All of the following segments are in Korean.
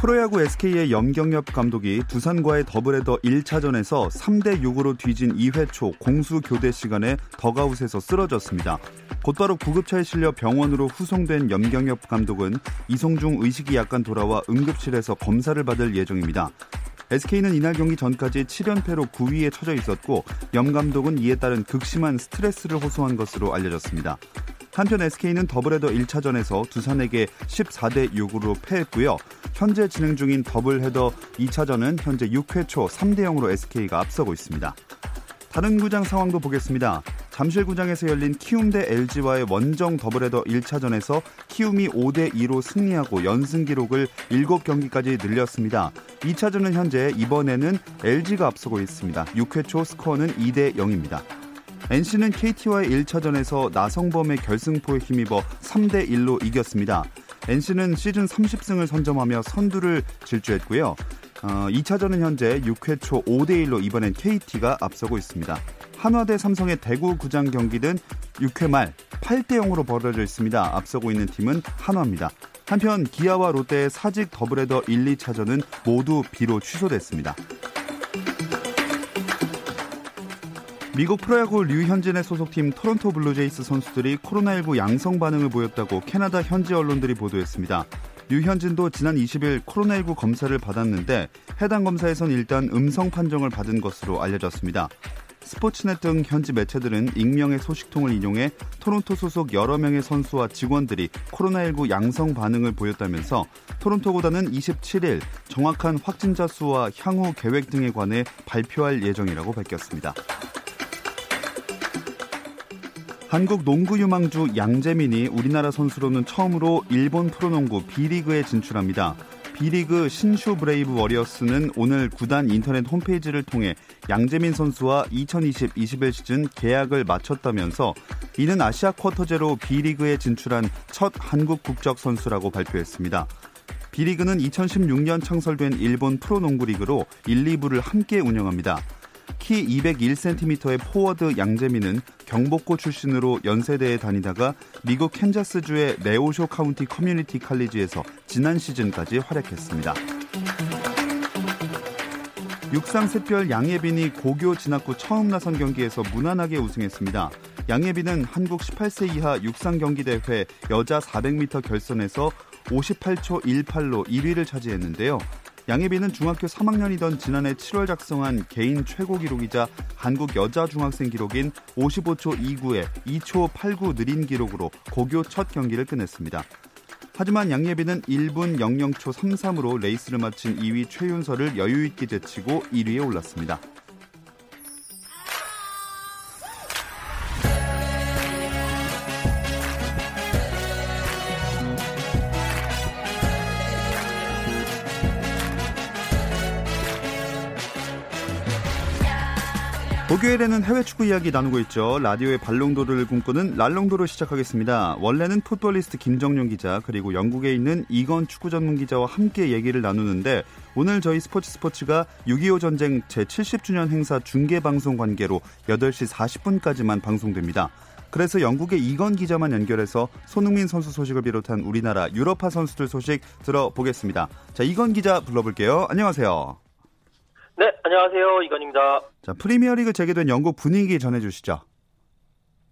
프로야구 SK의 염경엽 감독이 두산과의 더블헤더 1차전에서 3대 6으로 뒤진 2회 초 공수 교대 시간에 덕아웃에서 쓰러졌습니다. 곧바로 구급차에 실려 병원으로 후송된 염경엽 감독은 이송중 의식이 약간 돌아와 응급실에서 검사를 받을 예정입니다. SK는 이날 경기 전까지 7연패로 9위에 처져 있었고 염 감독은 이에 따른 극심한 스트레스를 호소한 것으로 알려졌습니다. 한편 SK는 더블헤더 1차전에서 두산에게 14대 6으로 패했고요. 현재 진행 중인 더블헤더 2차전은 현재 6회 초 3대 0으로 SK가 앞서고 있습니다. 다른 구장 상황도 보겠습니다. 잠실구장에서 열린 키움 대 LG와의 원정 더블헤더 1차전에서 키움이 5대 2로 승리하고 연승 기록을 7경기까지 늘렸습니다. 2차전은 현재 이번에는 LG가 앞서고 있습니다. 6회 초 스코어는 2대 0입니다. NC는 KT와의 1차전에서 나성범의 결승포에 힘입어 3대 1로 이겼습니다. NC는 시즌 30승을 선점하며 선두를 질주했고요. 어, 2차전은 현재 6회 초 5대 1로 이번엔 KT가 앞서고 있습니다. 한화 대 삼성의 대구 구장 경기는 6회 말 8대 0으로 벌어져 있습니다. 앞서고 있는 팀은 한화입니다. 한편 기아와 롯데의 사직 더블헤더 1, 2차전은 모두 비로 취소됐습니다. 미국 프로야구 류현진의 소속팀 토론토 블루제이스 선수들이 코로나19 양성 반응을 보였다고 캐나다 현지 언론들이 보도했습니다. 류현진도 지난 20일 코로나19 검사를 받았는데 해당 검사에선 일단 음성 판정을 받은 것으로 알려졌습니다. 스포츠넷 등 현지 매체들은 익명의 소식통을 인용해 토론토 소속 여러 명의 선수와 직원들이 코로나19 양성 반응을 보였다면서 토론토보다는 27일 정확한 확진자 수와 향후 계획 등에 관해 발표할 예정이라고 밝혔습니다. 한국 농구 유망주 양재민이 우리나라 선수로는 처음으로 일본 프로농구 B리그에 진출합니다. B리그 신슈 브레이브 워리어스는 오늘 구단 인터넷 홈페이지를 통해 양재민 선수와 2020-21 시즌 계약을 마쳤다면서 이는 아시아 쿼터제로 B리그에 진출한 첫 한국 국적 선수라고 발표했습니다. B리그는 2016년 창설된 일본 프로농구 리그로 1, 2부를 함께 운영합니다. 키 201cm의 포워드 양재민은 경복고 출신으로 연세대에 다니다가 미국 캔자스주의 네오쇼 카운티 커뮤니티 칼리지에서 지난 시즌까지 활약했습니다. 육상 샛별 양예빈이 고교 진학 후 처음 나선 경기에서 무난하게 우승했습니다. 양예빈은 한국 18세 이하 육상 경기 대회 여자 400m 결선에서 58초 18로 1위를 차지했는데요. 양예빈은 중학교 3학년이던 지난해 7월 작성한 개인 최고 기록이자 한국 여자 중학생 기록인 55초 29에 2초 89 느린 기록으로 고교 첫 경기를 끝냈습니다. 하지만 양예빈은 1분 00초 33으로 레이스를 마친 2위 최윤서를 여유있게 제치고 1위에 올랐습니다. 목요일에는 해외 축구 이야기 나누고 있죠. 라디오의 발롱도르를 꿈꾸는 랄롱도르 시작하겠습니다. 원래는 풋볼리스트 김정용 기자 그리고 영국에 있는 이건 축구 전문 기자와 함께 얘기를 나누는데 오늘 저희 스포츠 스포츠가 6.25 전쟁 제70주년 행사 중계 방송 관계로 8시 40분까지만 방송됩니다. 그래서 영국의 이건 기자만 연결해서 손흥민 선수 소식을 비롯한 우리나라 유럽파 선수들 소식 들어보겠습니다. 자, 이건 기자 불러볼게요. 안녕하세요. 네, 안녕하세요. 이건입니다. 자, 프리미어리그 재개된 영국 분위기 전해주시죠.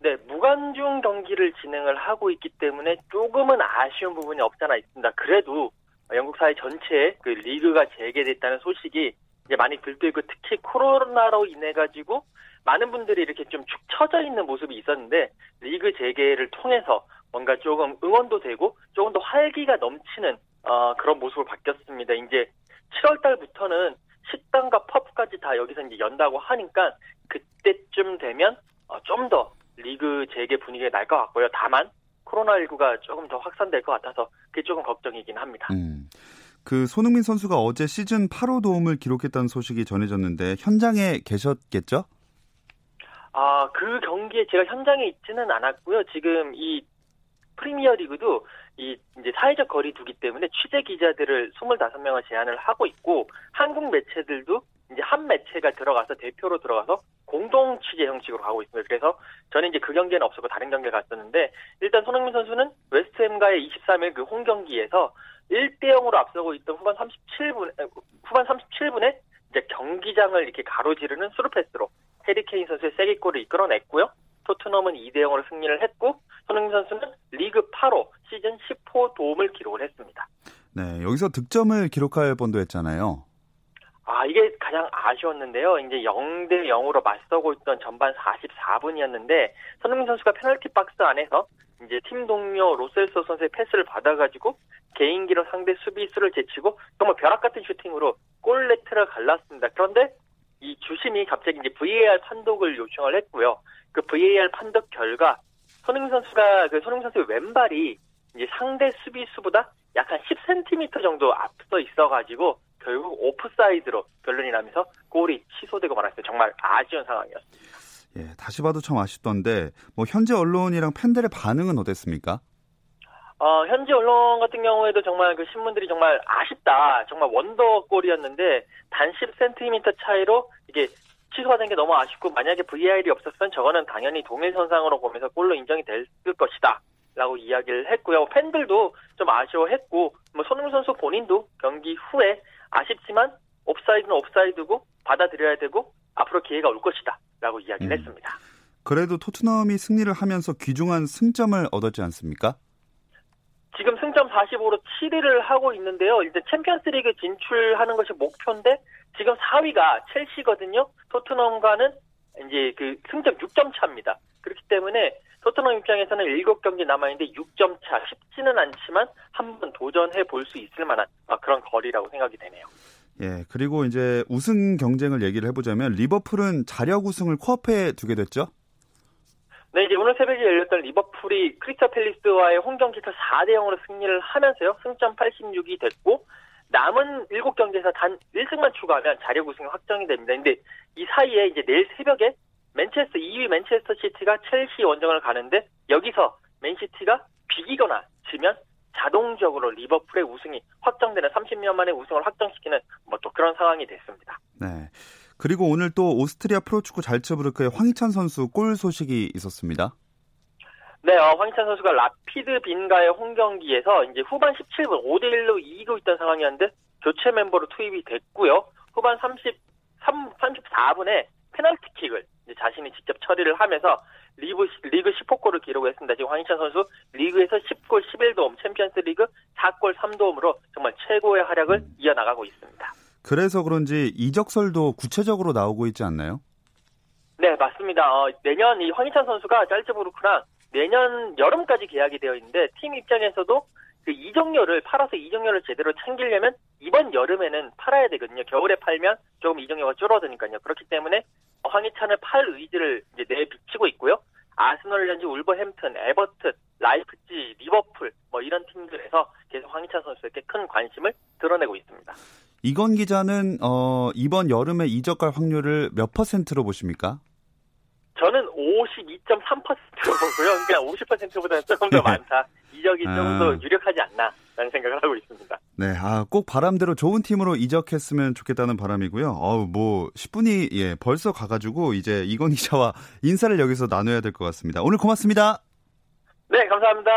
네, 무관중 경기를 진행을 하고 있기 때문에 조금은 아쉬운 부분이 없잖아 있습니다. 그래도 영국 사회 전체에 그 리그가 재개됐다는 소식이 이제 많이 들뜨고 특히 코로나로 인해 가지고 많은 분들이 이렇게 좀 축 처져 있는 모습이 있었는데 리그 재개를 통해서 뭔가 조금 응원도 되고 조금 더 활기가 넘치는 어, 그런 모습을 바뀌었습니다. 이제 7월 달부터는 식당과 펍까지 다 여기서 이제 연다고 하니까 그때쯤 되면 어, 좀 더 리그 재개 분위기가 날 것 같고요. 다만 코로나19가 조금 더 확산될 것 같아서 그게 조금 걱정이긴 합니다. 음. 그 손흥민 선수가 어제 시즌 8호 도움을 기록했다는 소식이 전해졌는데 현장에 계셨겠죠? 아, 그 경기에 제가 현장에 있지는 않았고요. 지금 이 프리미어 리그도 이 이제 사회적 거리 두기 때문에 취재 기자들을 25명을 제한을 하고 있고 한국 매체들도 이제 한 매체가 들어가서 대표로 들어가서 공동 취재 형식으로 가고 있습니다. 그래서 저는 이제 그 경기는 없었고 다른 경기에 갔었는데 일단 손흥민 선수는 웨스트햄과의 23일 그 홈 경기에서 1대 0으로 앞서고 있던 후반 37분 후반 37분에 이제 경기장을 이렇게 가로지르는 스루 패스로 해리 케인 선수의 쐐기골을 이끌어냈고요. 토트넘은 2대 0으로 승리를 했고 손흥민 선수는 리그 8호 시즌 10호 도움을 기록을 했습니다. 네, 여기서 득점을 기록할 뻔도 했잖아요. 아, 이게 가장 아쉬웠는데요. 이제 0대 0으로 맞서고 있던 전반 44분이었는데 손흥민 선수가 페널티 박스 안에서 이제 팀 동료 로셀소 선수의 패스를 받아가지고 개인기로 상대 수비수를 제치고 정말 벼락 같은 슈팅으로 골레트를 갈랐습니다. 그런데 이 주심이 갑자기 이제 VAR 판독을 요청을 했고요. 그 VAR 판독 결과 손흥민 선수가 그 손흥민 선수의 왼발이 이제 상대 수비수보다 약한 10cm 정도 앞서 있어가지고 결국 오프사이드로 결론이 나면서 골이 취소되고 말았어요. 정말 아쉬운 상황이었습니다. 예, 다시 봐도 참 아쉽던데 뭐 현재 언론이랑 팬들의 반응은 어땠습니까? 어, 현지 언론 같은 경우에도 정말 그 신문들이 정말 아쉽다. 정말 원더골이었는데 단 10cm 차이로 이게 취소가 된 게 너무 아쉽고 만약에 VAR이 없었으면 저거는 당연히 동일 선상으로 보면서 골로 인정이 됐을 것이다. 라고 이야기를 했고요. 팬들도 좀 아쉬워했고 뭐 손흥민 선수 본인도 경기 후에 아쉽지만 옵사이드는 옵사이드고 받아들여야 되고 앞으로 기회가 올 것이다. 라고 이야기를 음. 했습니다. 그래도 토트넘이 승리를 하면서 귀중한 승점을 얻었지 않습니까? 지금 승점 45로 7위를 하고 있는데요. 이제 챔피언스리그 진출하는 것이 목표인데 지금 4위가 첼시거든요. 토트넘과는 이제 그 승점 6점 차입니다. 그렇기 때문에 토트넘 입장에서는 7경기 남아있는데 6점 차 쉽지는 않지만 한번 도전해 볼 수 있을 만한 그런 거리라고 생각이 되네요. 예, 그리고 이제 우승 경쟁을 얘기를 해보자면 리버풀은 자력 우승을 코앞에 두게 됐죠? 네, 이제 오늘 새벽에 열렸던 리버풀이 크리스탈 팰리스와의 홈 경기에서 4대 0으로 승리를 하면서요. 승점 86이 됐고 남은 7경기에서 단 1승만 추가하면 자력 우승이 확정이 됩니다. 근데 이 사이에 이제 내일 새벽에 맨체스터 2위 맨체스터 시티가 첼시 원정을 가는데 여기서 맨시티가 비기거나 지면 자동적으로 리버풀의 우승이 확정되는 30년 만에 우승을 확정시키는 뭐 또 그런 상황이 됐습니다. 네. 그리고 오늘 또 오스트리아 프로축구 잘츠부르크의 황희찬 선수 골 소식이 있었습니다. 네, 어, 황희찬 선수가 라피드 빈과의 홈 경기에서 이제 후반 17분 5대 1로 이기고 있던 상황이었는데 교체 멤버로 투입이 됐고요. 후반 33 34분에 페널티킥을 자신이 직접 처리를 하면서 리그, 리그 10호골을 기록했습니다. 지금 황희찬 선수 리그에서 10골 11도움, 챔피언스 리그 4골 3도움으로 정말 최고의 활약을 이어나가고 있습니다. 그래서 그런지 이적설도 구체적으로 나오고 있지 않나요? 네, 맞습니다. 어, 내년 이 황희찬 선수가 짤츠부르크랑 내년 여름까지 계약이 되어 있는데 팀 입장에서도 그 이적료를 팔아서 이적료를 제대로 챙기려면 이번 여름에는 팔아야 되거든요. 겨울에 팔면 조금 이적료가 줄어드니까요. 그렇기 때문에 황희찬을 팔 의지를 이제 내비치고 있고요. 아스널, 렌즈, 울버햄튼, 에버튼, 라이프지, 리버풀 뭐 이런 팀들에서 계속 황희찬 선수에게 큰 관심을 드러내고 있습니다. 이건 기자는 어, 이번 여름에 이적할 확률을 몇 퍼센트로 보십니까? 저는 52.3%로 보고요. 그냥 50%보다는 조금 더 네. 많다. 이적이 아. 조금 더 유력하지 않나 라는 생각을 하고 있습니다. 네, 아, 꼭 바람대로 좋은 팀으로 이적했으면 좋겠다는 바람이고요. 어우, 뭐 10분이 예, 벌써 가가지고 이제 이건 기자와 인사를 여기서 나눠야 될 것 같습니다. 오늘 고맙습니다. 네, 감사합니다.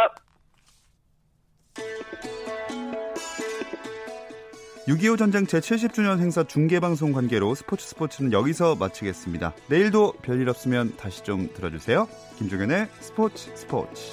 6.25 전쟁 제70주년 행사 중계방송 관계로 스포츠 스포츠는 여기서 마치겠습니다. 내일도 별일 없으면 다시 좀 들어주세요. 김종현의 스포츠 스포츠.